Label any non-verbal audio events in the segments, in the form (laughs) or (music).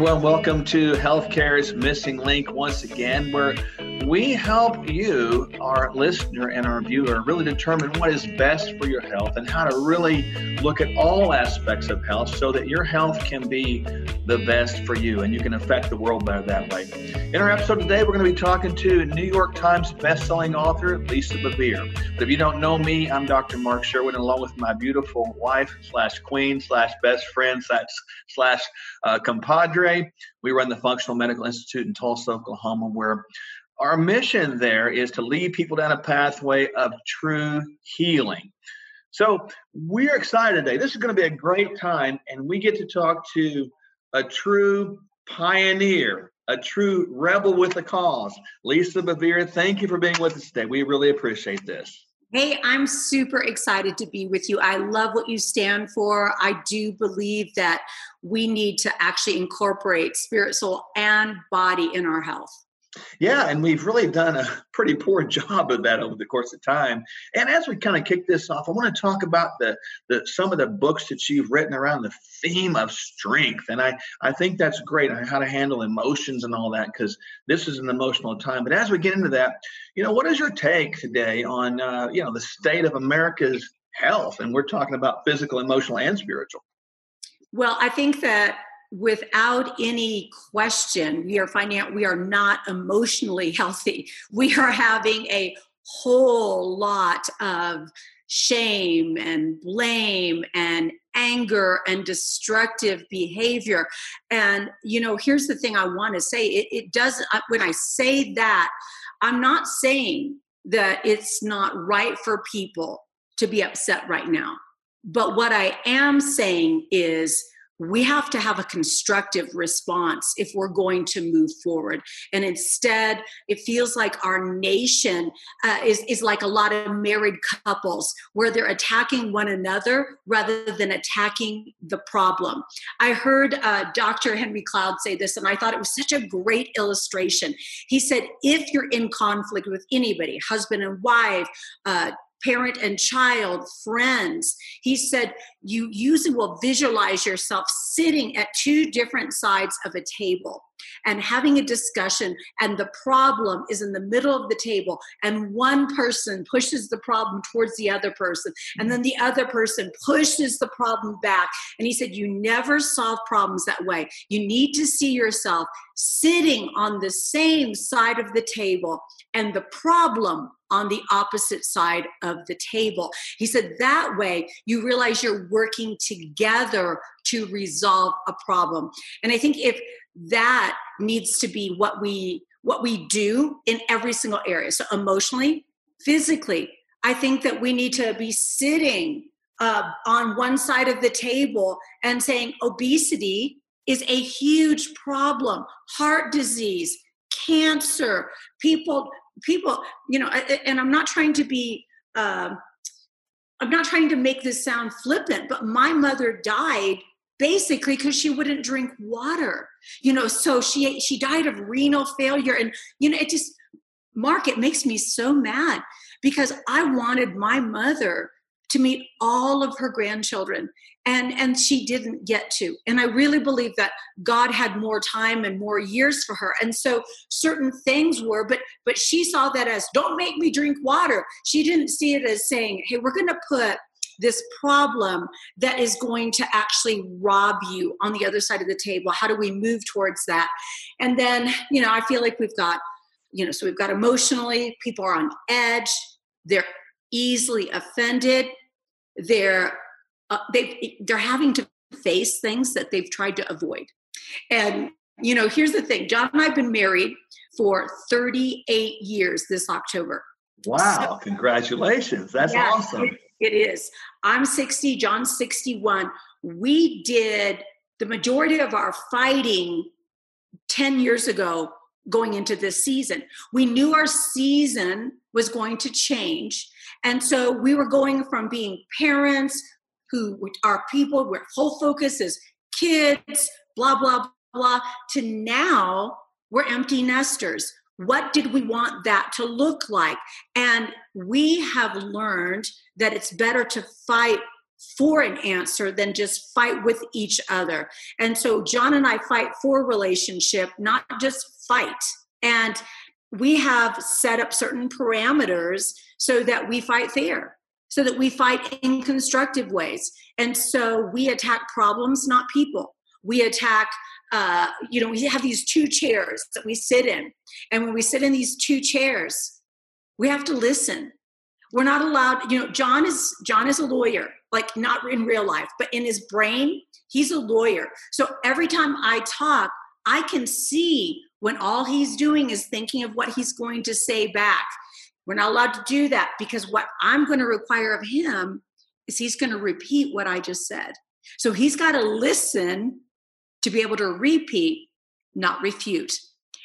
everyone. Welcome to Healthcare's Missing Link once again, where we help you, our listener and our viewer, really determine what is best for your health and how to really look at all aspects of health so that your health can be the best for you and you can affect the world better that way. In our episode today, we're going to be talking to New York Times bestselling author Lisa Bevere. But if you don't know me, I'm Dr. Mark Sherwin, along with my beautiful wife slash queen slash best friend slash, slash uh, compadre. We run the Functional Medical Institute in Tulsa, Oklahoma, where our mission there is to lead people down a pathway of true healing. So we're excited today. This is going to be a great time, and we get to talk to a true pioneer, a true rebel with a cause. Lisa Bevere, thank you for being with us today. We really appreciate this. Hey, I'm super excited to be with you. I love what you stand for. I do believe that we need to actually incorporate spirit, soul, and body in our health. Yeah, and we've really done a (laughs) pretty poor job of that over the course of time. And as we kind of kick this off, I want to talk about the, the some of the books that you've written around the theme of strength. And I, I think that's great on how to handle emotions and all that because this is an emotional time. But as we get into that, you know, what is your take today on uh, you know the state of America's health? And we're talking about physical, emotional, and spiritual. Well, I think that without any question, we are finding out we are not emotionally (laughs) healthy. We are having a whole lot of shame and blame and anger and destructive behavior. And, you know, here's the thing I want to say it, it doesn't, when I say that, I'm not saying that it's not right for people to be upset right now. But what I am saying is, we have to have a constructive response if we're going to move forward. And instead it feels like our nation uh, is, is like a lot of married couples where they're attacking one another rather than attacking the problem. I heard uh, dr henry cloud say this and i thought it was such a great illustration. He said if you're in conflict with anybody husband and wife uh, parent and child, friends. He said, you usually will visualize yourself sitting at two different sides of a table and having a discussion, and the problem is in the middle of the table, and one person pushes the problem towards the other person, and then the other person pushes the problem back. And he said, You never solve problems that way. You need to see yourself sitting on the same side of the table and the problem on the opposite side of the table. He said that way you realize you're working together to resolve a problem. And I think if that needs to be what we what we do in every single area. So emotionally, physically, I think that we need to be sitting uh, on one side of the table and saying obesity is a huge problem, heart disease, cancer, people people, you know, and I'm not trying to be, uh, I'm not trying to make this sound flippant, but my mother died basically because she wouldn't drink water. You know, so she she died of renal failure, and you know, it just Mark, it makes me so mad because I wanted my mother to meet all of her grandchildren. And and she didn't get to. And i really believe that god had more time and more years for her. And so certain things were but but she saw that as don't make me drink water. She didn't see it as saying hey we're going to put this problem that is going to actually rob you on the other side of the table. How do we move towards that? And then you know i feel like we've got you know so we've got emotionally people are on edge. They're easily offended they're uh, they they're having to face things that they've tried to avoid. And you know here's the thing john and i've been married for 38 years this october. Wow so, congratulations that's yeah, awesome. it, it is. I'm 60 john's 61 we did the majority of our fighting 10 years ago going into this season. We knew our season was going to change and so we were going from being parents who are people where whole focus is kids, blah, blah, blah, to now we're empty nesters. What did we want that to look like? And we have learned that it's better to fight for an answer than just fight with each other. And so John and I fight for relationship, not just fight. And we have set up certain parameters so that we fight fair, so that we fight in constructive ways. And so we attack problems, not people. We attack, uh, you know, we have these two chairs that we sit in. And when we sit in these two chairs, we have to listen. We're not allowed, you know, John is John is a lawyer, like not in real life, but in his brain, he's a lawyer. So every time I talk, I can see when all he's doing is thinking of what he's going to say back. We're not allowed to do that because what I'm going to require of him is he's going to repeat what I just said. So he's got to listen to be able to repeat, not refute.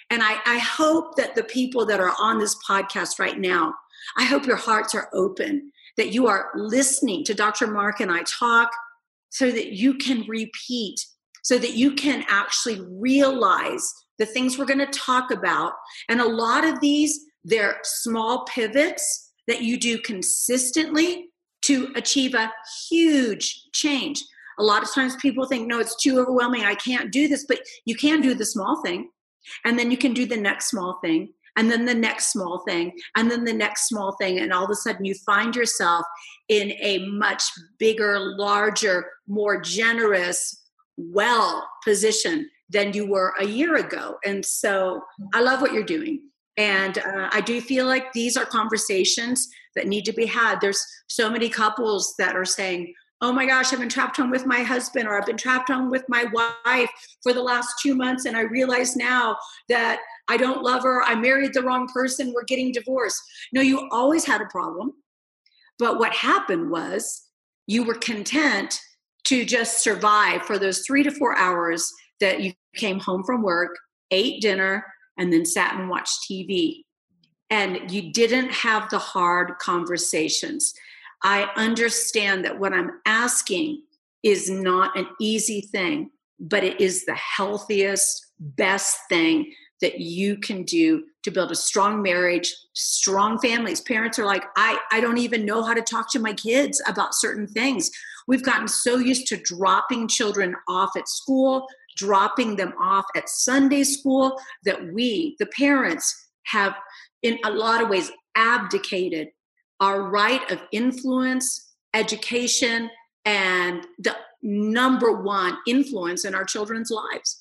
And I, I hope that the people that are on this podcast right now, I hope your hearts are open, that you are listening to Dr. Mark and I talk so that you can repeat, so that you can actually realize the things we're going to talk about. And a lot of these, they're small pivots that you do consistently to achieve a huge change. A lot of times people think, no, it's too overwhelming. I can't do this, but you can do the small thing. And then you can do the next small thing, and then the next small thing, and then the next small thing. And all of a sudden you find yourself in a much bigger, larger, more generous, well position than you were a year ago. And so I love what you're doing. And uh, I do feel like these are conversations that need to be had. There's so many couples that are saying, oh my gosh, I've been trapped home with my husband or I've been trapped home with my wife for the last two months. And I realize now that I don't love her. I married the wrong person. We're getting divorced. No, you always had a problem. But what happened was you were content to just survive for those three to four hours that you came home from work, ate dinner, and then sat and watched TV. And you didn't have the hard conversations. I understand that what I'm asking is not an easy thing, but it is the healthiest, best thing that you can do to build a strong marriage, strong families. Parents are like, I, I don't even know how to talk to my kids about certain things. We've gotten so used to dropping children off at school, dropping them off at Sunday school, that we, the parents, have in a lot of ways abdicated our right of influence, education, and the number one influence in our children's lives.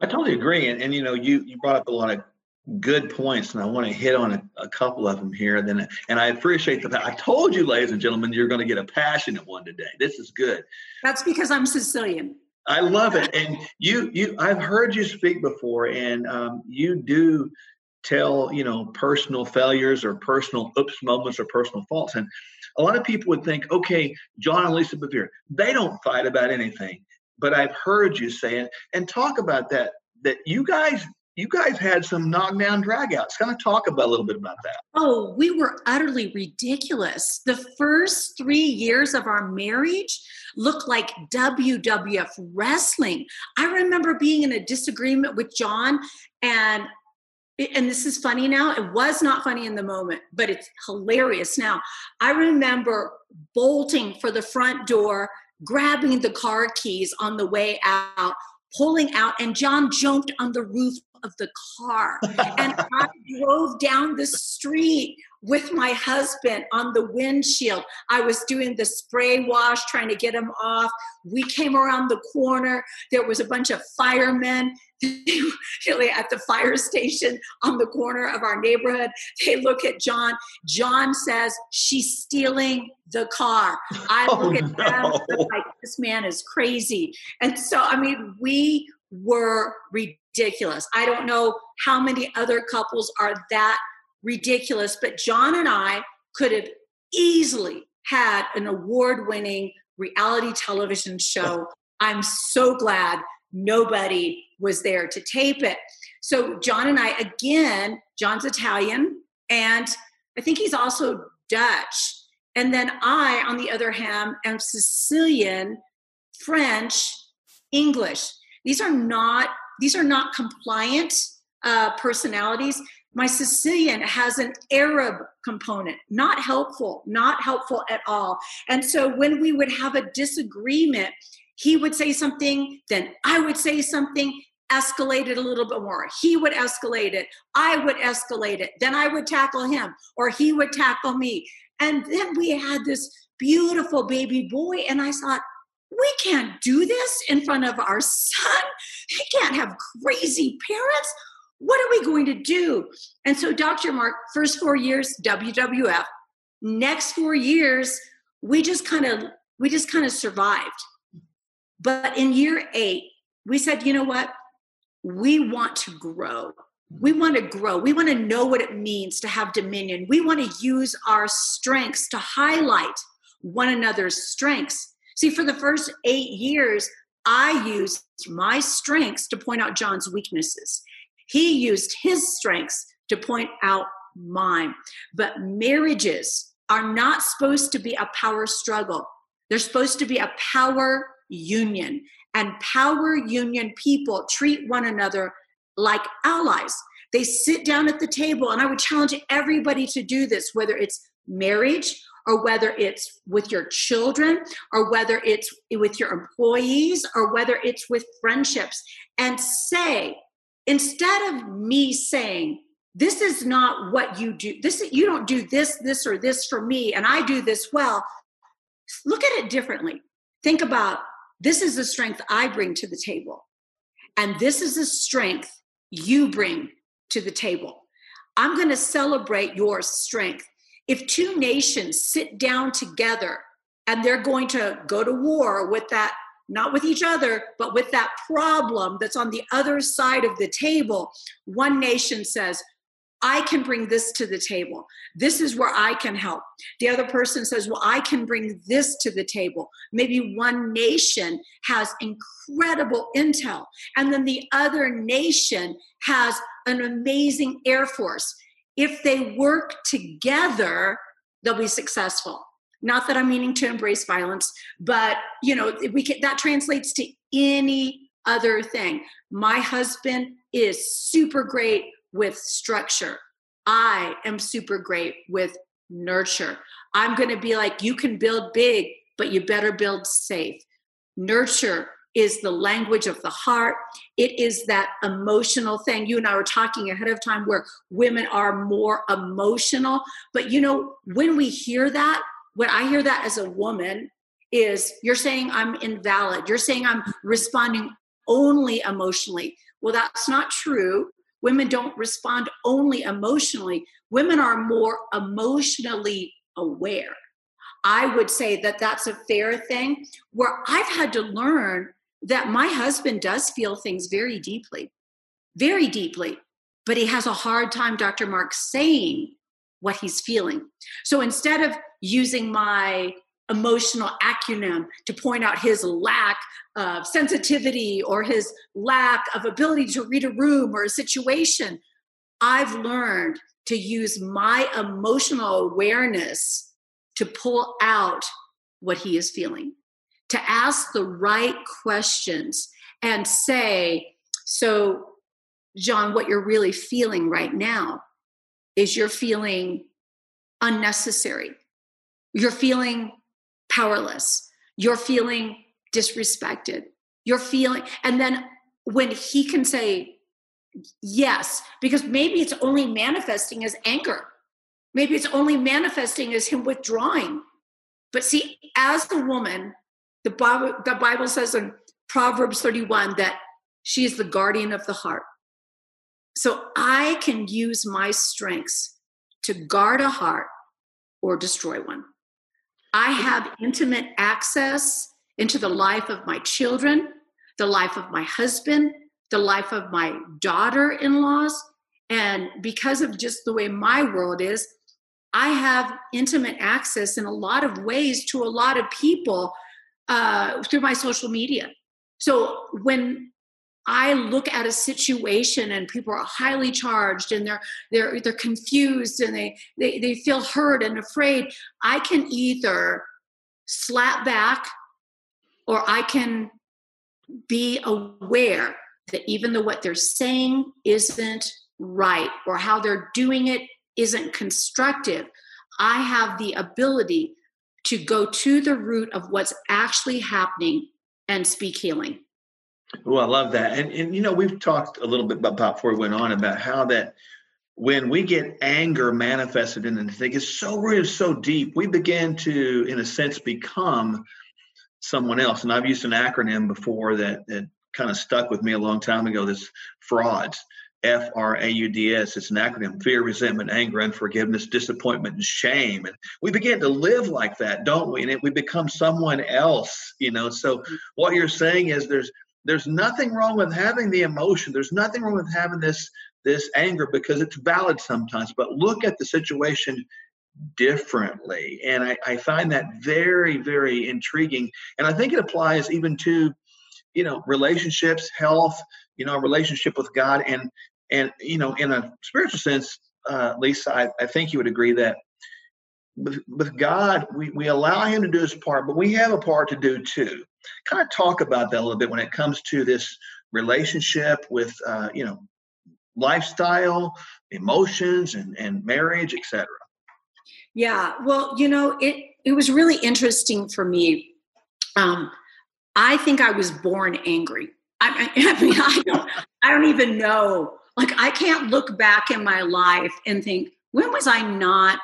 I totally agree. And, and you know, you, you brought up a lot of good points, and I want to hit on a, a couple of them here. Then, and I appreciate the. fact I told you, ladies and gentlemen, you're going to get a passionate one today. This is good. That's because I'm Sicilian. I love it, and you, you. I've heard you speak before, and um, you do tell you know personal failures or personal oops moments or personal faults. And a lot of people would think okay john and lisa bevere they don't fight about anything. But i've heard you say it. And talk about that that you guys you guys had some knockdown dragouts. Kind of talk about a little bit about that. Oh we were utterly ridiculous. The first three years of our marriage looked like wwf wrestling. I remember being in a disagreement with john and and this is funny now it was not funny in the moment but it's hilarious now. I remember bolting for the front door grabbing the car keys on the way out pulling out and john jumped on the roof of the car. And i (laughs) drove down the street with my husband on the windshield. I was doing the spray wash, trying to get him off. We came around the corner. There was a bunch of firemen (laughs) really at the fire station on the corner of our neighborhood. They look at John. John says, She's stealing the car. I (laughs) oh, look at no. them like, This man is crazy. And so, I mean, we were ridiculous. I don't know how many other couples are that ridiculous, but John and I could have easily had an award winning reality television show. (laughs) I'm so glad nobody was there to tape it. So, John and I, again, John's Italian, and I think he's also Dutch. And then I, on the other hand, am Sicilian, French, English. These are not these are not compliant uh, personalities My Sicilian has an Arab component, not helpful, not helpful at all. And so when we would have a disagreement, he would say something, then I would say something, escalate it a little bit more. He would escalate it. I would escalate it. Then I would tackle him, or he would tackle me. And then we had this beautiful baby boy. And I thought, we can't do this in front of our son. He can't have crazy parents. What are we going to do? And so, Dr. Mark, first four years, WWF. Next four years, we just kind of we just kind of survived. But in year eight, we said, you know what? We want to grow. We want to grow. We want to know what it means to have dominion. We want to use our strengths to highlight one another's strengths. See, for the first eight years, I used my strengths to point out John's weaknesses. He used his strengths to point out mine. But marriages are not supposed to be a power struggle, they're supposed to be a power union. And power union people treat one another like allies. They sit down at the table, and I would challenge everybody to do this, whether it's marriage or whether it's with your children or whether it's with your employees or whether it's with friendships, and say, instead of me saying, this is not what you do this you don't do this this or this for me and i do this well look at it differently think about this is the strength I bring to the table. And this is the strength you bring to the table. I'm going to celebrate your strength. If two nations sit down together and they're going to go to war with that, not with each other, but with that problem that's on the other side of the table, one nation says, I can bring this to the table. This is where I can help. The other person says, Well, I can bring this to the table. Maybe one nation has incredible intel, and then the other nation has an amazing air force. If they work together, they'll be successful. Not that I'm meaning to embrace violence, but you know, we can, that translates to any other thing. My husband is super great with structure. I am super great with nurture. I'm going to be like, you can build big, but you better build safe. Nurture is the language of the heart. It is that emotional thing. You and I were talking ahead of time where women are more emotional. But you know, when we hear that, when I hear that as a woman, is you're saying I'm invalid. You're saying I'm responding only emotionally. Well, that's not true women don't respond only emotionally, women are more emotionally aware. I would say that that's a fair thing where I've had to learn that my husband does feel things very deeply, very deeply, but he has a hard time, Dr. Mark, saying what he's feeling. So instead of using my emotional acumen to point out his lack of sensitivity or his lack of ability to read a room or a situation. I've learned to use my emotional awareness to pull out what he is feeling, to ask the right questions and say, So, John, what you're really feeling right now is you're feeling unnecessary. You're feeling powerless. You're feeling disrespected. You're feeling, and then when he can say yes, because maybe it's only manifesting as anger. Maybe it's only manifesting as him withdrawing. But see, as a woman, the Bible, the Bible says in Proverbs 31 that she is the guardian of the heart. So I can use my strengths to guard a heart or destroy one. I have intimate access into the life of my children, the life of my husband, the life of my daughter in laws. And because of just the way my world is, I have intimate access in a lot of ways to a lot of people uh, through my social media. So when I look at a situation and people are highly charged and they're they're they're confused and they they, they feel hurt and afraid, I can either slap back or I can be aware that even though what they're saying isn't right or how they're doing it isn't constructive, I have the ability to go to the root of what's actually happening and speak healing. Well, I love that. And, and you know, we've talked a little bit about before we went on about how that when we get anger manifested in the thing, it's so rooted, so deep, we begin to, in a sense, become someone else. And I've used an acronym before that, that kind of stuck with me a long time ago. This frauds. F R A U D S. It's an acronym fear, resentment, anger, unforgiveness, disappointment, and shame. And we begin to live like that, don't we? And we become someone else, you know. So mm. what you're saying is there's there's nothing wrong with having the emotion. There's nothing wrong with having this this anger because it's valid sometimes. But look at the situation differently. And I, I find that very, very intriguing. And I think it applies even to, you know, relationships, health, you know, a relationship with God. And and you know, in a spiritual sense, uh, Lisa, I, I think you would agree that with, with God, we, we allow him to do his part, but we have a part to do too. Kind of talk about that a little bit when it comes to this relationship with, uh, you know, lifestyle, emotions, and, and marriage, etc. Yeah, well, you know, it it was really interesting for me. Um, I think I was born angry. I, (laughs) I mean, I don't, I don't even know. Like, I can't look back in my life and think, when was I not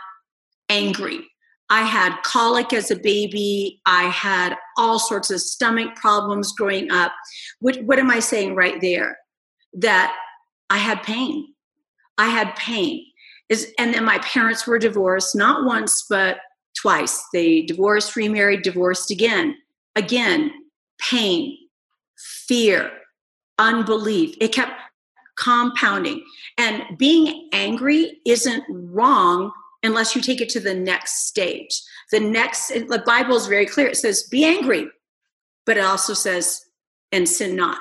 angry? I had colic as a baby. I had all sorts of stomach problems growing up. What, what am I saying right there? That I had pain. I had pain. Is, and then my parents were divorced, not once, but twice. They divorced, remarried, divorced again. Again, pain, fear, unbelief. It kept compounding. And being angry isn't wrong unless you take it to the next stage. The next, the Bible is very clear. It says, be angry, but it also says, and sin not.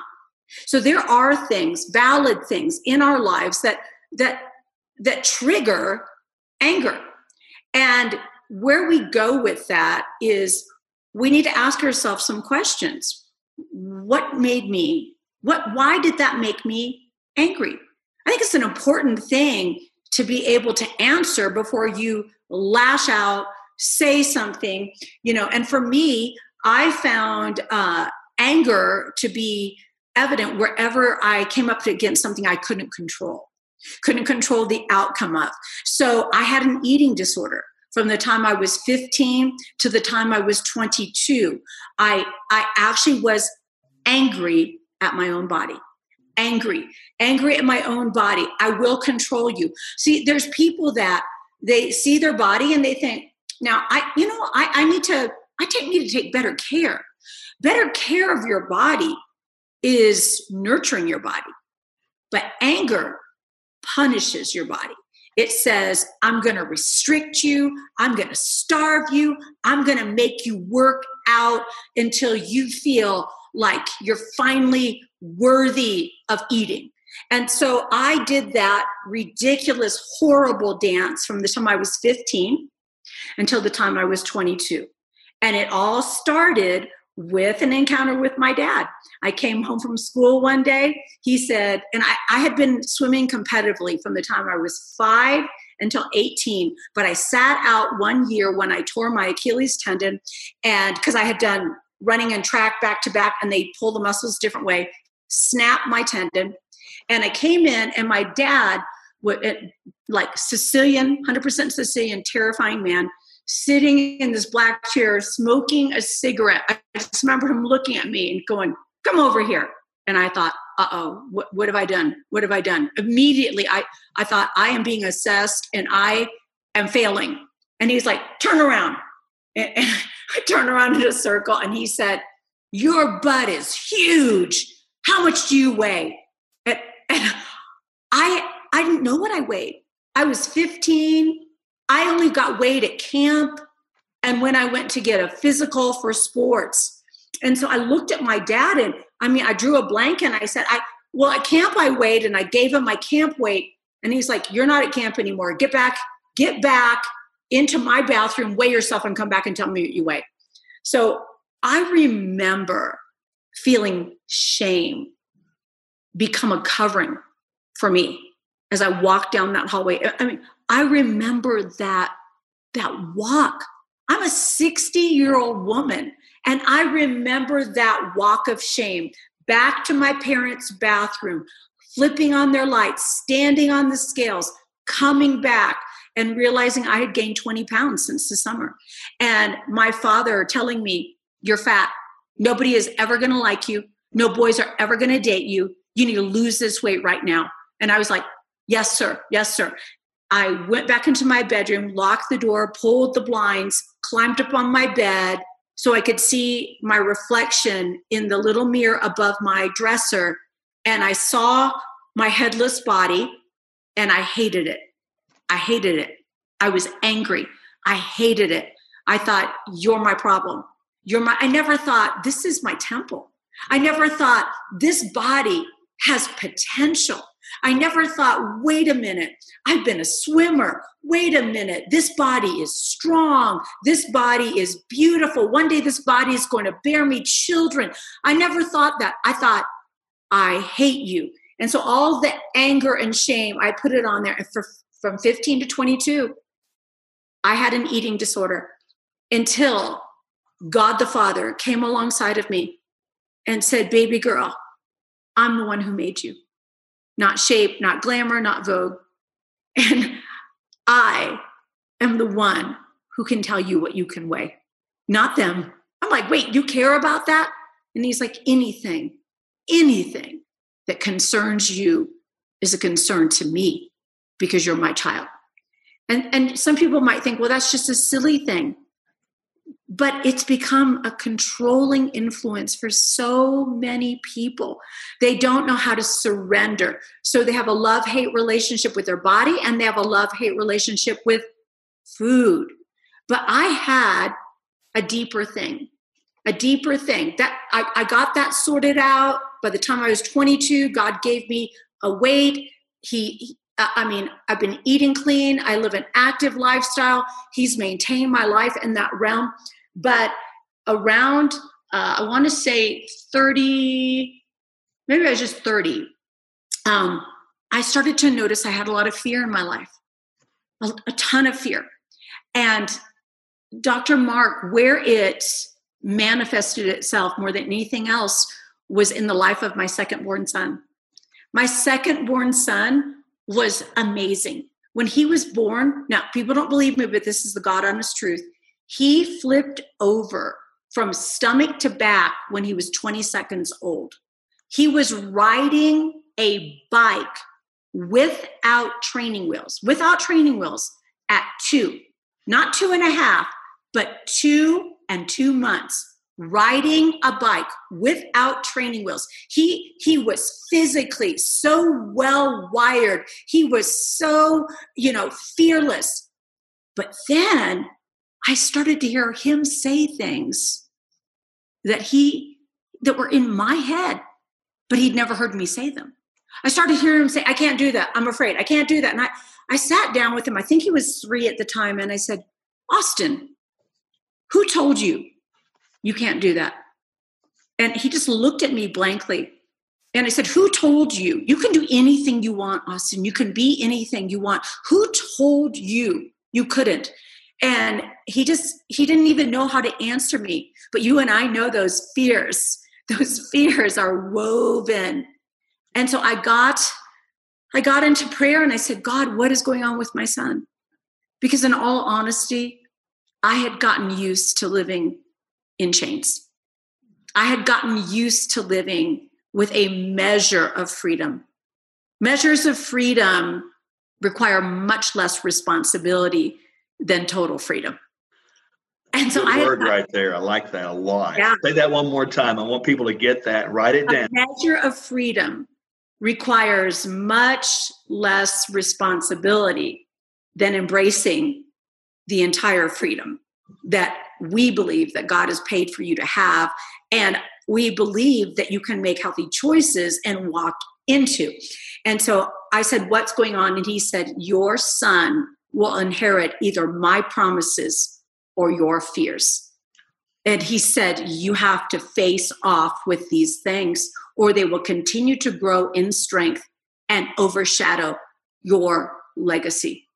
So there are things, valid things in our lives that that that trigger anger. And where we go with that is we need to ask ourselves some questions. What made me, what, why did that make me angry? I think it's an important thing to be able to answer before you lash out, say something, you know. And for me, I found uh, anger to be evident wherever I came up against something I couldn't control, couldn't control the outcome of. So I had an eating disorder from the time I was 15 to the time I was 22. I, I actually was angry at my own body. Angry, angry at my own body. I will control you. See, there's people that they see their body and they think, now I, you know, I, I need to, I take, need to take better care. Better care of your body is nurturing your body. But anger punishes your body. It says, I'm going to restrict you. I'm going to starve you. I'm going to make you work out until you feel like you're finally worthy of eating. And so I did that ridiculous, horrible dance from the time I was 15 until the time I was 22. And it all started with an encounter with my dad. I came home from school one day. He said, and I, I, had been swimming competitively from the time I was five until 18, but I sat out one year when I tore my Achilles tendon, and because I had done running and track back to back, and they pull the muscles different way, snapped my tendon. And I came in, and my dad, like Sicilian, 100% Sicilian, terrifying man, sitting in this black chair smoking a cigarette. I just remember him looking at me and going, Come over here. And I thought, uh oh, what, what have I done? What have I done? Immediately, I, I thought, I am being assessed and I am failing. And he's like, Turn around. And, and (laughs) I turned around in a circle and he said, Your butt is huge. How much do you weigh? And, and I, I didn't know what I weighed. I was 15 I only got weighed at camp and when I went to get a physical for sports. And so I looked at my dad and I mean, I drew a blank and I said, I, well, at camp I weighed and I gave him my camp weight. And he's like, You're not at camp anymore. Get back, get back into my bathroom, weigh yourself, and come back and tell me what you weigh. So I remember feeling shame become a covering for me. as I walked down that hallway. I mean, I remember that that walk. I'm a 60 year old woman, and I remember that walk of shame back to my parents' bathroom, flipping on their lights, standing on the scales, coming back and realizing I had gained 20 pounds since the summer. And my father telling me, You're fat. Nobody is ever going to like you. No boys are ever going to date you. You need to lose this weight right now. And I was like, Yes, sir. Yes, sir. I went back into my bedroom, locked the door, pulled the blinds, climbed up on my bed so I could see my reflection in the little mirror above my dresser. And I saw my headless body and I hated it. I hated it. I was angry. I hated it. I thought, you're my problem. You're my, I never thought, this is my temple. I never thought, this body has potential. I never thought, wait a minute, I've been a swimmer. Wait a minute, this body is strong. This body is beautiful. One day this body is going to bear me children. I never thought that. I thought, I hate you. And so all the anger and shame, I put it on there. And for, from 15 to 22, I had an eating disorder until God the Father came alongside of me and said, Baby girl, I'm the one who made you. Not shape, not glamour, not vogue. (laughs) And I am the one who can tell you what you can weigh, not them. I'm like, wait, you care about that? And he's like, anything, anything that concerns you is a concern to me because you're my child. And, and some people might think, well, that's just a silly thing. But it's become a controlling influence for so many people. They don't know how to surrender. So they have a love hate relationship with their body and they have a love hate relationship with food. But I had a deeper thing, a deeper thing that I, I got that sorted out by the time I was 22, God gave me a weight. He, I mean, I've been eating clean. I live an active lifestyle. He's maintained my life in that realm. But around, uh, I want to say 30, maybe I was just 30, um, I started to notice I had a lot of fear in my life, a, a ton of fear. And Dr. Mark, where it manifested itself more than anything else was in the life of my second born son. My second born son was amazing. When he was born, now people don't believe me, but this is the God honest truth. He flipped over from stomach to back when he was 20 seconds old. He was riding a bike without training wheels, without training wheels at two, not two and a half, but two and two months riding a bike without training wheels. He he was physically so well wired. He was so you know fearless. But then i started to hear him say things that he that were in my head but he'd never heard me say them i started hearing him say i can't do that i'm afraid i can't do that and i i sat down with him i think he was 3 at the time and i said austin who told you you can't do that. And he just looked at me blankly. And I said, Who told you? You can do anything you want, Austin. You can be anything you want. Who told you you couldn't? And he just, he didn't even know how to answer me. But you and I know those fears. (laughs) Those fears are woven. And so I got, I got into prayer and I said, God, what is going on with my son? Because in all honesty, I had gotten used to living in chains. I had gotten used to living with a measure of freedom. Measures of freedom require much less responsibility than total freedom. And so Good I word right there. I like that a lot. Yeah. Say that one more time. I want people to get that. Write it down. A measure of freedom requires much less responsibility than embracing the entire freedom that we believe that God has paid for you to have. And we believe that you can make healthy choices and walk into. And so I said, What's going on? And he said, Your son will inherit either my promises or your fears. And he said, You have to face off with these things, or they will continue to grow in strength and overshadow your legacy.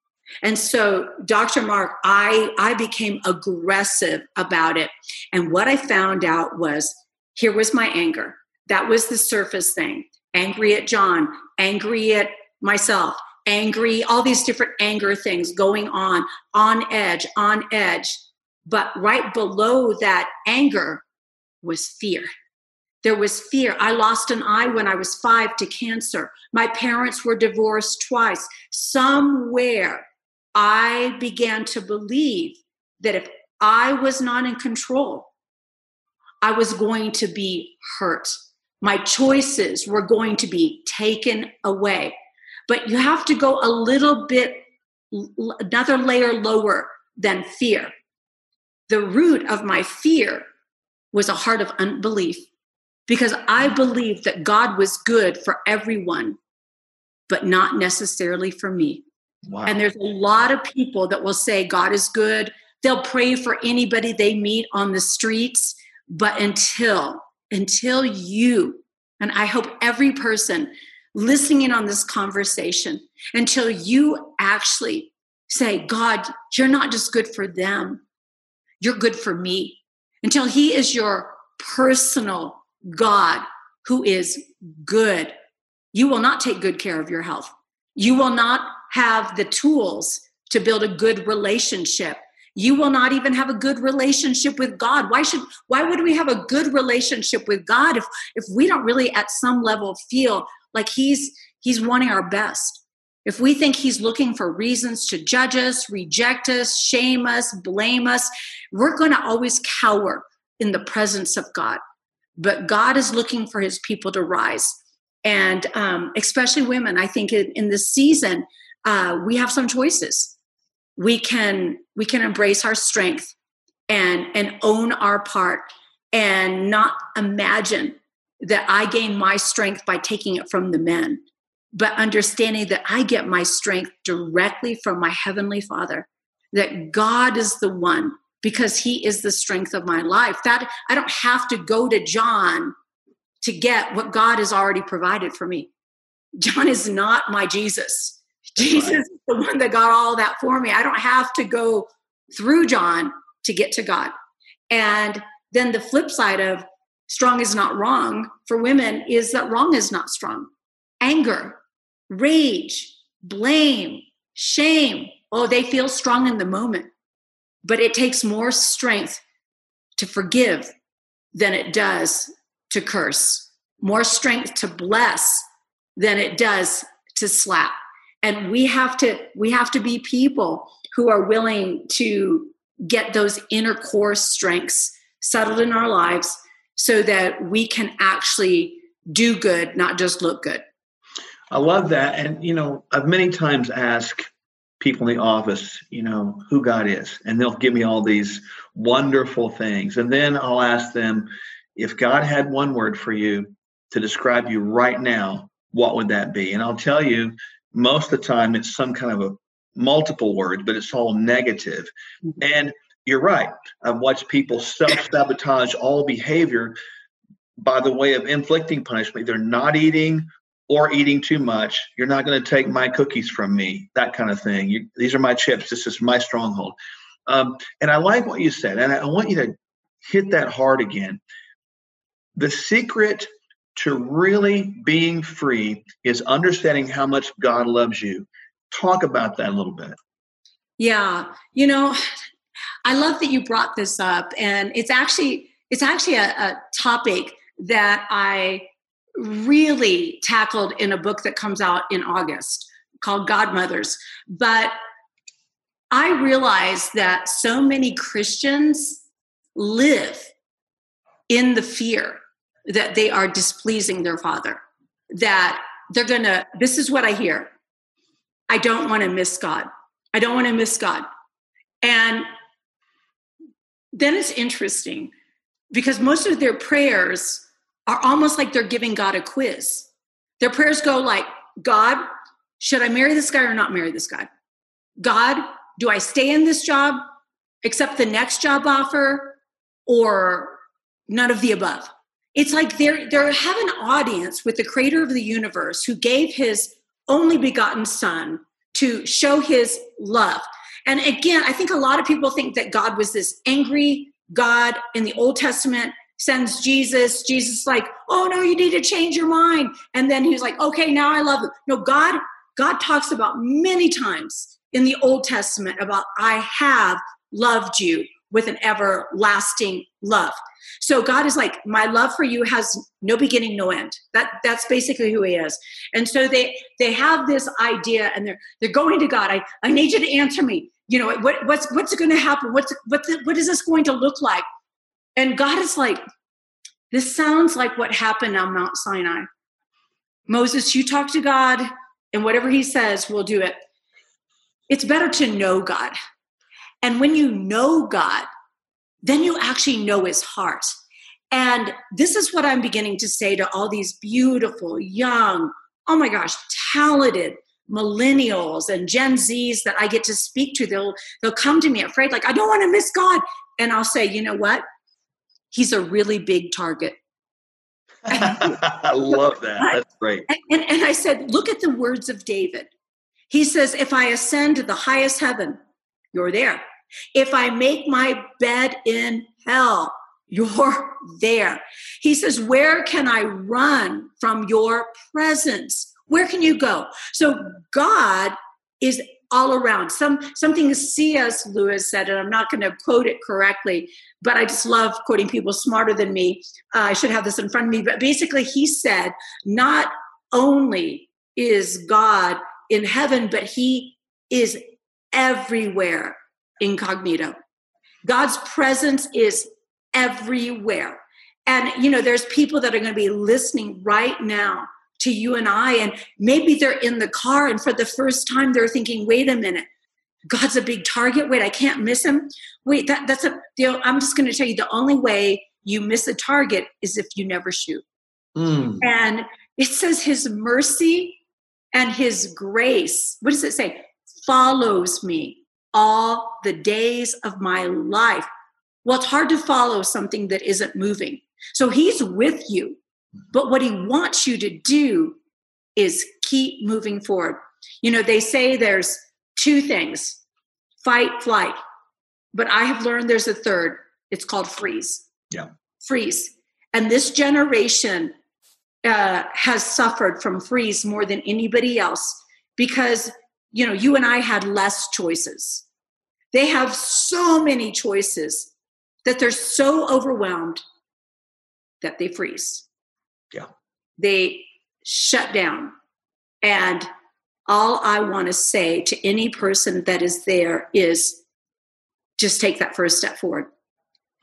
And so, Dr. Mark, I, I became aggressive about it. And what I found out was here was my anger. That was the surface thing angry at John, angry at myself, angry, all these different anger things going on, on edge, on edge. But right below that anger was fear. There was fear. I lost an eye when I was five to cancer. My parents were divorced twice. Somewhere I began to believe that if I was not in control, I was going to be hurt. My choices were going to be taken away. But you have to go a little bit, another layer lower than fear. The root of my fear was a heart of unbelief because I believed that God was good for everyone, but not necessarily for me. Wow. And there's a lot of people that will say God is good. They'll pray for anybody they meet on the streets, but until until you and I hope every person listening in on this conversation until you actually say, God, you're not just good for them, you're good for me. Until He is your personal God who is good. You will not take good care of your health. You will not have the tools to build a good relationship. You will not even have a good relationship with God. Why should why would we have a good relationship with God if if we don't really at some level feel like he's he's wanting our best? If we think he's looking for reasons to judge us, reject us, shame us, blame us, we're going to always cower in the presence of God but God is looking for his people to rise. And um, especially women, I think in, in this season, uh, we have some choices. We can we can embrace our strength and and own our part and not imagine that I gain my strength by taking it from the men, but understanding that I get my strength directly from my heavenly Father. That God is the one because he is the strength of my life. That I don't have to go to John to get what God has already provided for me. John is not my Jesus. Jesus right. is the one that got all that for me. I don't have to go through John to get to God. And then the flip side of strong is not wrong for women is that wrong is not strong. Anger, rage, blame, shame. Oh, they feel strong in the moment. But it takes more strength to forgive than it does to curse, more strength to bless than it does to slap. And we have to we have to be people who are willing to get those inner core strengths settled in our lives so that we can actually do good, not just look good. I love that. And, you know, I've many times asked people in the office, you know, who God is. And they'll give me all these wonderful things. And then I'll ask them, if God had one word for you to describe you right now, what would that be? And I'll tell you, most of the time it's some kind of a multiple words, but it's all negative. Mm-hmm. And you're right. I've watched people self sabotage all behavior by the way of inflicting punishment. They're not eating or eating too much. You're not going to take my cookies from me, that kind of thing. You, these are my chips. This is my stronghold. Um, and I like what you said, and I, I want you to hit that hard again. The secret to really being free is understanding how much God loves you. Talk about that a little bit. Yeah, you know, I love that you brought this up, and it's actually it's actually a, a topic that I really tackled in a book that comes out in August called Godmothers. But I realize that so many Christians live in the fear that they are displeasing their father, that they're gonna, this is what I hear I don't wanna miss God. I don't wanna miss God. And then it's interesting because most of their prayers are almost like they're giving God a quiz. Their prayers go like, God, should I marry this guy or not marry this guy? God, do I stay in this job, accept the next job offer, or none of the above? It's like they're they have an audience with the creator of the universe who gave his only begotten son to show his love. And again, I think a lot of people think that God was this angry God in the Old Testament sends Jesus. Jesus like, oh no, you need to change your mind. And then he's like, okay, now I love you. No, God, God talks about many times in the Old Testament about I have loved you with an everlasting love. So God is like, my love for you has no beginning, no end. That that's basically who He is. And so they they have this idea, and they're they're going to God. I I need you to answer me. You know what what's what's going to happen? What's what's what is this going to look like? And God is like, this sounds like what happened on Mount Sinai. Moses, you talk to God, and whatever He says, we'll do it. It's better to know God. And when you know God, then you actually know his heart. And this is what I'm beginning to say to all these beautiful, young, oh my gosh, talented millennials and Gen Zs that I get to speak to. They'll they'll come to me afraid, like, I don't want to miss God. And I'll say, you know what? He's a really big target. I (laughs) love that. That's great. And, and, and I said, look at the words of David. He says, if I ascend to the highest heaven, you're there. If I make my bed in hell, you're there. He says, Where can I run from your presence? Where can you go? So God is all around. Some something C.S. Lewis said, and I'm not going to quote it correctly, but I just love quoting people smarter than me. Uh, I should have this in front of me, but basically, he said, not only is God in heaven, but He is everywhere incognito. God's presence is everywhere. And, you know, there's people that are going to be listening right now to you and I, and maybe they're in the car, and for the first time, they're thinking, wait a minute, God's a big target. Wait, I can't miss him. Wait, that, that's a, you know, I'm just going to tell you the only way you miss a target is if you never shoot. Mm. And it says his mercy and his grace, what does it say? Follows me all the days of my life. Well, it's hard to follow something that isn't moving. So he's with you. But what he wants you to do is keep moving forward. You know, they say there's two things fight, flight. But I have learned there's a third. It's called freeze. Yeah. Freeze. And this generation uh, has suffered from freeze more than anybody else because, you know, you and I had less choices. They have so many choices that they're so overwhelmed that they freeze. Yeah. They shut down. And all I want to say to any person that is there is just take that first step forward.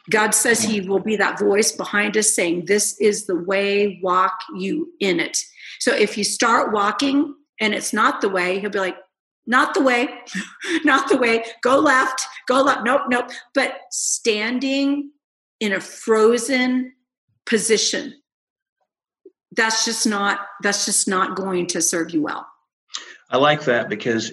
God says He will be that voice behind us saying, This is the way, walk you in it. So if you start walking and it's not the way, He'll be like, not the way, (laughs) not the way, go left, go left, nope, nope. But standing in a frozen position, that's just not, that's just not going to serve you well. I like that because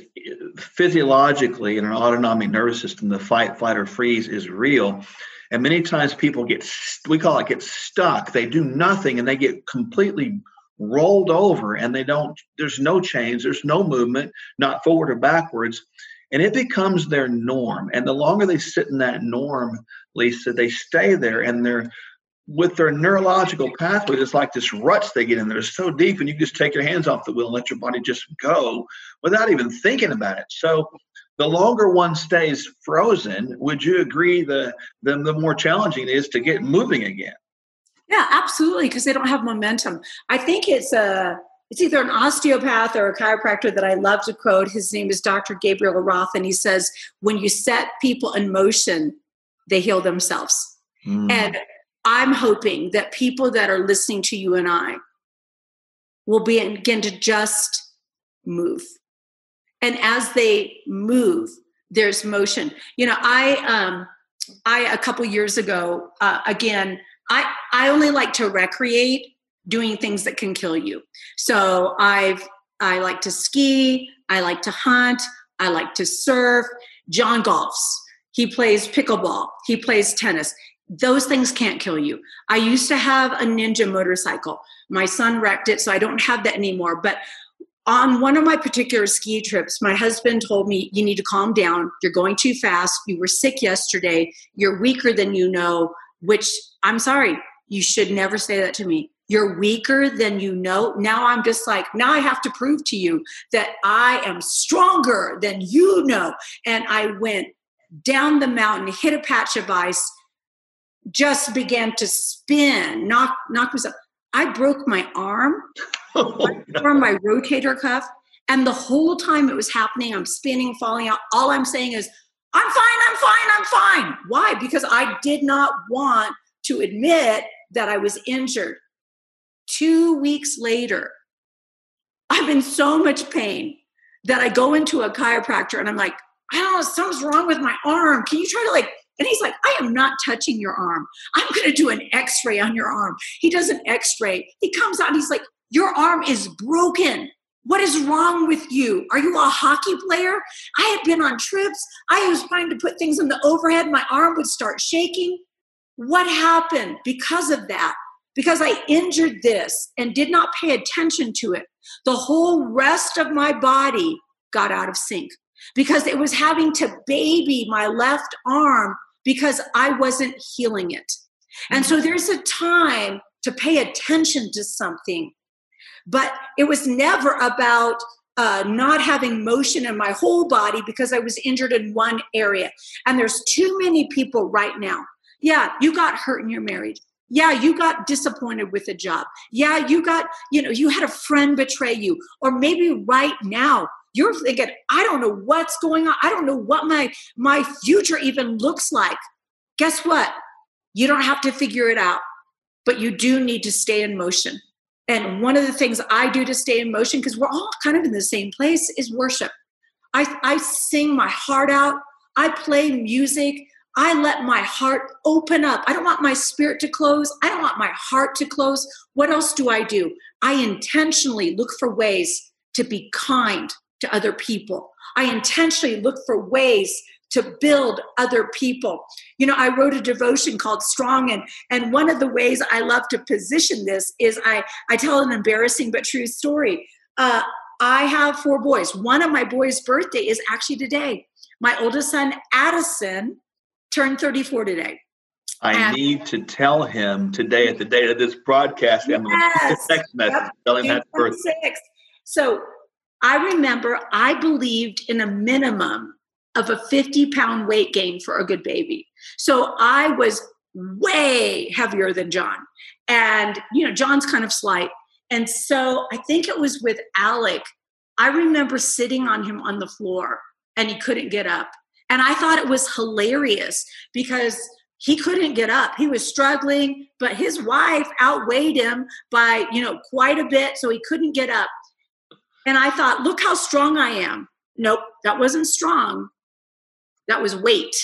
physiologically in an autonomic nervous system, the fight, flight, or freeze is real. And many times people get, we call it get stuck. They do nothing and they get completely rolled over and they don't there's no change there's no movement not forward or backwards and it becomes their norm and the longer they sit in that norm lisa they stay there and they're with their neurological pathways it's like this ruts they get in there so deep and you just take your hands off the wheel and let your body just go without even thinking about it so the longer one stays frozen would you agree the the, the more challenging it is to get moving again yeah, absolutely, because they don't have momentum. I think it's a it's either an osteopath or a chiropractor that I love to quote. His name is Dr. Gabriel Roth, and he says, "When you set people in motion, they heal themselves." Mm. And I'm hoping that people that are listening to you and I will begin to just move, and as they move, there's motion. You know, I um, I a couple years ago, uh, again I, I only like to recreate doing things that can kill you. So I've I like to ski, I like to hunt, I like to surf. John golfs. He plays pickleball, he plays tennis. Those things can't kill you. I used to have a ninja motorcycle. My son wrecked it, so I don't have that anymore. But on one of my particular ski trips, my husband told me, You need to calm down. You're going too fast. You were sick yesterday. You're weaker than you know, which I'm sorry, you should never say that to me. You're weaker than you know. Now I'm just like, now I have to prove to you that I am stronger than you know. And I went down the mountain, hit a patch of ice, just began to spin, knock, knock myself. I broke my arm, (laughs) oh from my rotator cuff, and the whole time it was happening, I'm spinning, falling out. All I'm saying is, I'm fine, I'm fine, I'm fine. Why? Because I did not want to admit that I was injured. Two weeks later, I'm in so much pain that I go into a chiropractor and I'm like, I don't know, something's wrong with my arm. Can you try to like and he's like, I am not touching your arm. I'm going to do an x ray on your arm. He does an x ray. He comes out and he's like, Your arm is broken. What is wrong with you? Are you a hockey player? I had been on trips. I was trying to put things in the overhead. My arm would start shaking. What happened because of that? Because I injured this and did not pay attention to it. The whole rest of my body got out of sync because it was having to baby my left arm because I wasn't healing it. And so there's a time to pay attention to something, but it was never about uh, not having motion in my whole body because I was injured in one area. And there's too many people right now. Yeah, you got hurt in your marriage. Yeah, you got disappointed with a job. Yeah, you got, you know, you had a friend betray you. Or maybe right now you're thinking i don't know what's going on i don't know what my my future even looks like guess what you don't have to figure it out but you do need to stay in motion and one of the things i do to stay in motion because we're all kind of in the same place is worship i i sing my heart out i play music I let my heart open up. I don't want my spirit to close. I don't want my heart to close. What else do I do? I intentionally look for ways to be kind to other people. I intentionally look for ways to build other people. You know, I wrote a devotion called Strong, and, and one of the ways I love to position this is I, I tell an embarrassing but true story. Uh, I have four boys. One of my boys' birthday is actually today. My oldest son, Addison, turned 34 today. I and need to tell him today at the date of this broadcast. Yes, I'm going to text message yep, tell him happy birthday. So I remember I believed in a minimum of a 50 pound weight gain for a good baby. So I was way heavier than John. And, you know, John's kind of slight. And so I think it was with Alec. I remember sitting on him on the floor and he couldn't get up. And I thought it was hilarious because he couldn't get up. He was struggling, but his wife outweighed him by, you know, quite a bit. So he couldn't get up. And I thought, look how strong I am. Nope, that wasn't strong. That was weight.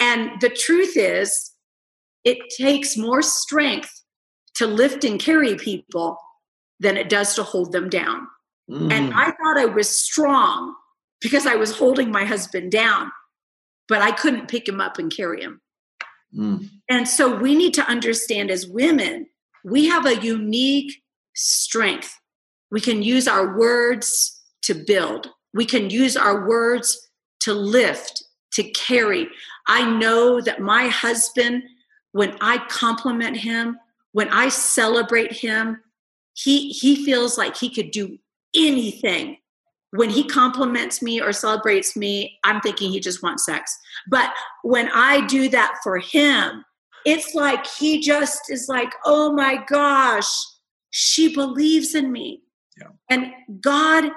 And the truth is, it takes more strength to lift and carry people than it does to hold them down. Mm. And I thought I was strong because I was holding my husband down, but I couldn't pick him up and carry him. Mm. And so we need to understand as women, we have a unique strength we can use our words to build. We can use our words to lift, to carry. I know that my husband, when I compliment him, when I celebrate him, he he feels like he could do anything. When he compliments me or celebrates me, I'm thinking he just wants sex. But when I do that for him, it's like he just is like, "Oh my gosh, she believes in me. Yeah. And God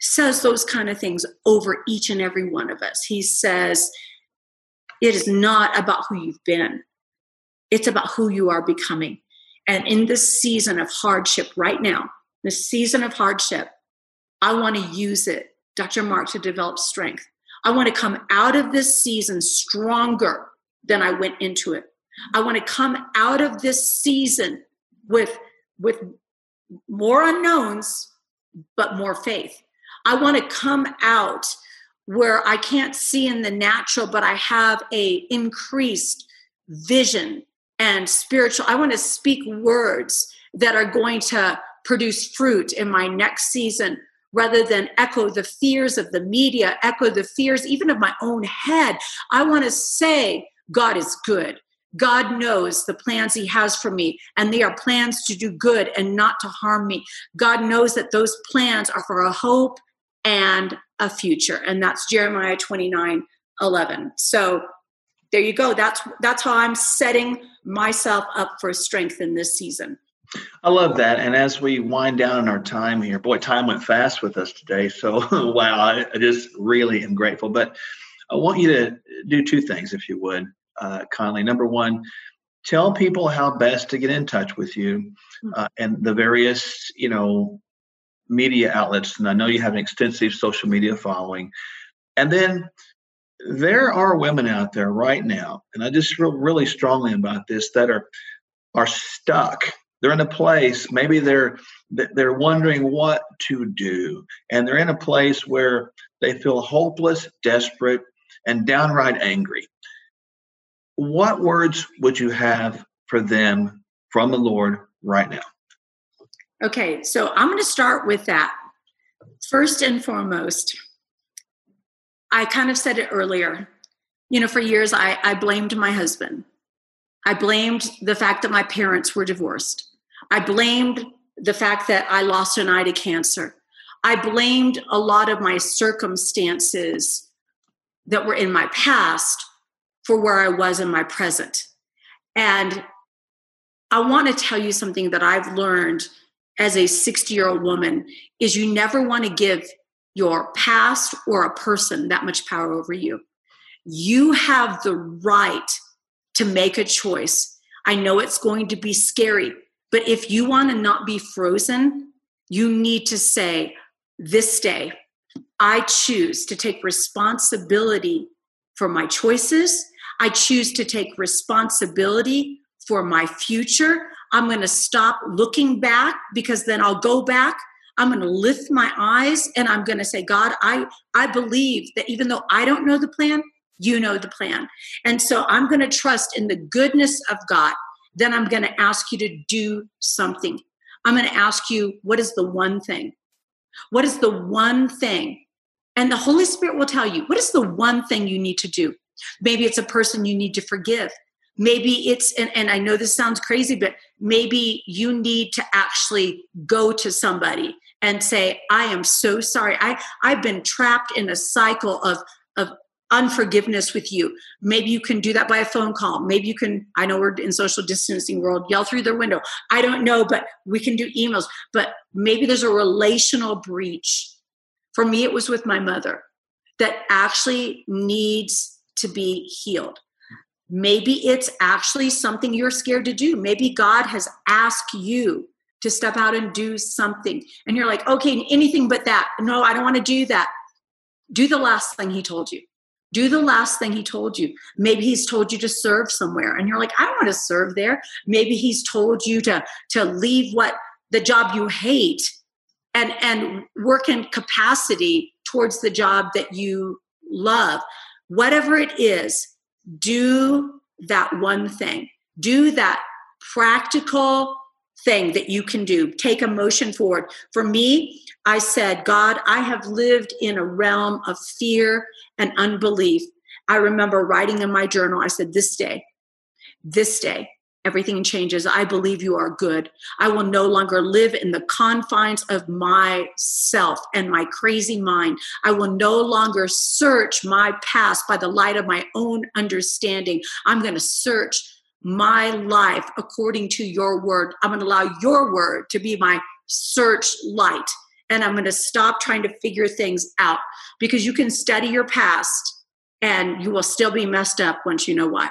says those kind of things over each and every one of us. He says, it is not about who you've been, it's about who you are becoming. And in this season of hardship right now, this season of hardship, I want to use it, Dr. Mark, to develop strength. I want to come out of this season stronger than I went into it. I want to come out of this season with with more unknowns, but more faith. I want to come out where I can't see in the natural, but I have a increased vision and spiritual. I want to speak words that are going to produce fruit in my next season rather than echo the fears of the media, echo the fears even of my own head. I want to say, God is good. God knows the plans He has for me, and they are plans to do good and not to harm me. God knows that those plans are for a hope and a future. And that's Jeremiah 29 11. So there you go. That's that's how I'm setting myself up for strength in this season. I love that. And as we wind down in our time here, boy, time went fast with us today. So (laughs) wow, I, I just really am grateful. But I want you to do two things, if you would, uh, Conley. Number one, tell people how best to get in touch with you hmm. uh, and the various, you know, media outlets. And I know you have an extensive social media following. And then there are women out there right now, and I just feel really strongly about this, that are are stuck. They're in a place, maybe they're they're wondering what to do, and they're in a place where they feel hopeless, desperate, and downright angry. What words would you have for them from the Lord right now? Okay, so I'm going to start with that. First and foremost, I kind of said it earlier. You know, for years I, I blamed my husband. I blamed the fact that my parents were divorced. I blamed the fact that I lost an eye to cancer. I blamed a lot of my circumstances that were in my past for where I was in my present. And I want to tell you something that I've learned as a 60 year old woman is you never want to give your past or a person that much power over you. You have the right to make a choice. I know it's going to be scary, but if you want to not be frozen, you need to say, This day, I choose to take responsibility for my choices. I choose to take responsibility for my future. I'm going to stop looking back because then I'll go back I'm going to lift my eyes and I'm going to say, God, I, I believe that even though I don't know the plan, you know the plan. And so I'm going to trust in the goodness of God. Then I'm going to ask you to do something. I'm going to ask you, what is the one thing? What is the one thing? And the Holy Spirit will tell you, what is the one thing you need to do? Maybe it's a person you need to forgive. Maybe it's, and, and I know this sounds crazy, but maybe you need to actually go to somebody and say i am so sorry. I i've been trapped in a cycle of of unforgiveness with you. Maybe you can do that by a phone call. Maybe you can i know we're in social distancing world yell through their window. I don't know but we can do emails. But maybe there's a relational breach. For me it was with my mother that actually needs to be healed maybe it's actually something you're scared to do maybe god has asked you to step out and do something. And you're like, okay, anything but that. No, I don't want to do that. Do the last thing he told you. Do the last thing he told you. Maybe he's told you to serve somewhere and you're like, I don't want to serve there. Maybe he's told you to to leave what the job you hate and and work in capacity towards the job that you love. Whatever it is, do that one thing. Do that practical thing that you can do. Take a motion forward. For me, I said, God, I have lived in a realm of fear and unbelief. I remember writing in my journal, I said, This day, this day, everything changes. I believe you are good. I will no longer live in the confines of myself and my crazy mind. I will no longer search my past by the light of my own understanding. I'm going to search my life according to your word. I'm going to allow your word to be my search light. And I'm going to stop trying to figure things out because you can study your past and you will still be messed up once you know why.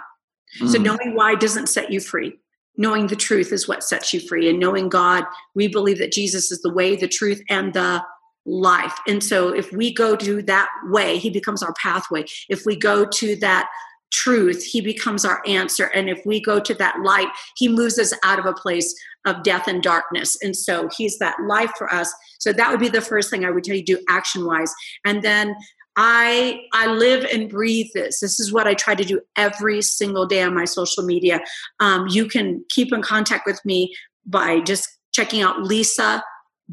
Mm. So, knowing why doesn't set you free. Knowing the truth is what sets you free. And knowing God, we believe that Jesus is the way, the truth, and the life. And so, if we go to that way, He becomes our pathway. If we go to that truth, he becomes our answer. And if we go to that light, he moves us out of a place of death and darkness. And so he's that life for us. So that would be the first thing I would tell you do action wise. And then I I live and breathe this. This is what I try to do every single day on my social media. Um, you can keep in contact with me by just checking out Lisa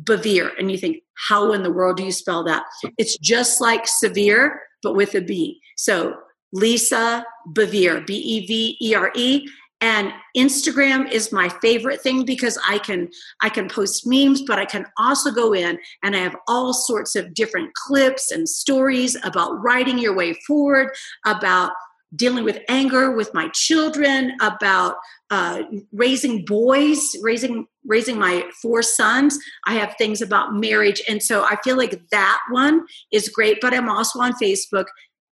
Bevere. And you think, how in the world do you spell that? It's just like severe, but with a B. So Lisa Bevere, B E V E R E. And Instagram is my favorite thing because I can I can post memes, but I can also go in and I have all sorts of different clips and stories about writing your way forward, about dealing with anger with my children, about uh, raising boys, raising raising my four sons. I have things about marriage, and so I feel like that one is great. But I'm also on Facebook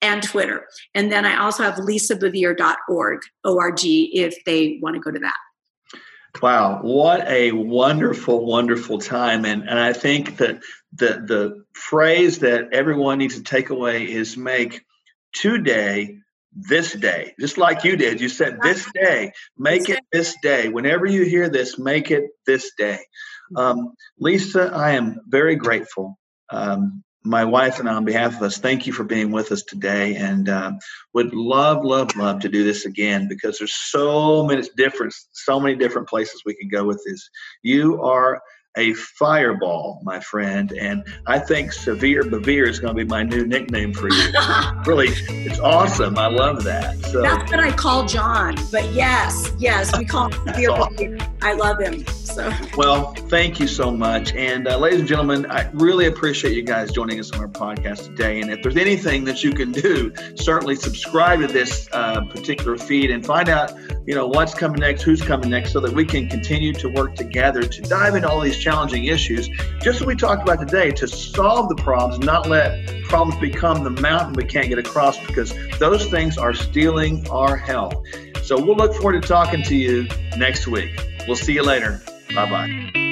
and Twitter, and then I also have lisabevere.org, O-R-G, if they want to go to that. Wow, what a wonderful, wonderful time. And and I think that the the phrase that everyone needs to take away is make today this day, just like you did. You said this (laughs) day, make it this day. Whenever you hear this, make it this day. Um, Lisa, I am very grateful. Um, my wife and I, on behalf of us, thank you for being with us today, and uh, would love, love, love to do this again because there's so many different, so many different places we can go with this. You are a fireball, my friend. And I think Severe Bevere is going to be my new nickname for you. (laughs) really, it's awesome. I love that. So that's what I call John. But yes, yes, we call him (laughs) Severe Bevere. I love him. So well, thank you so much. And uh, ladies and gentlemen, I really appreciate you guys joining us on our podcast today. And if there's anything that you can do, certainly subscribe to this uh, particular feed and find out, you know, what's coming next, who's coming next, so that we can continue to work together to dive into all these challenging issues, just as we talked about today, to solve the problems, not let problems become the mountain we can't get across because those things are stealing our health. So we'll look forward to talking to you next week. We'll see you later. Bye bye.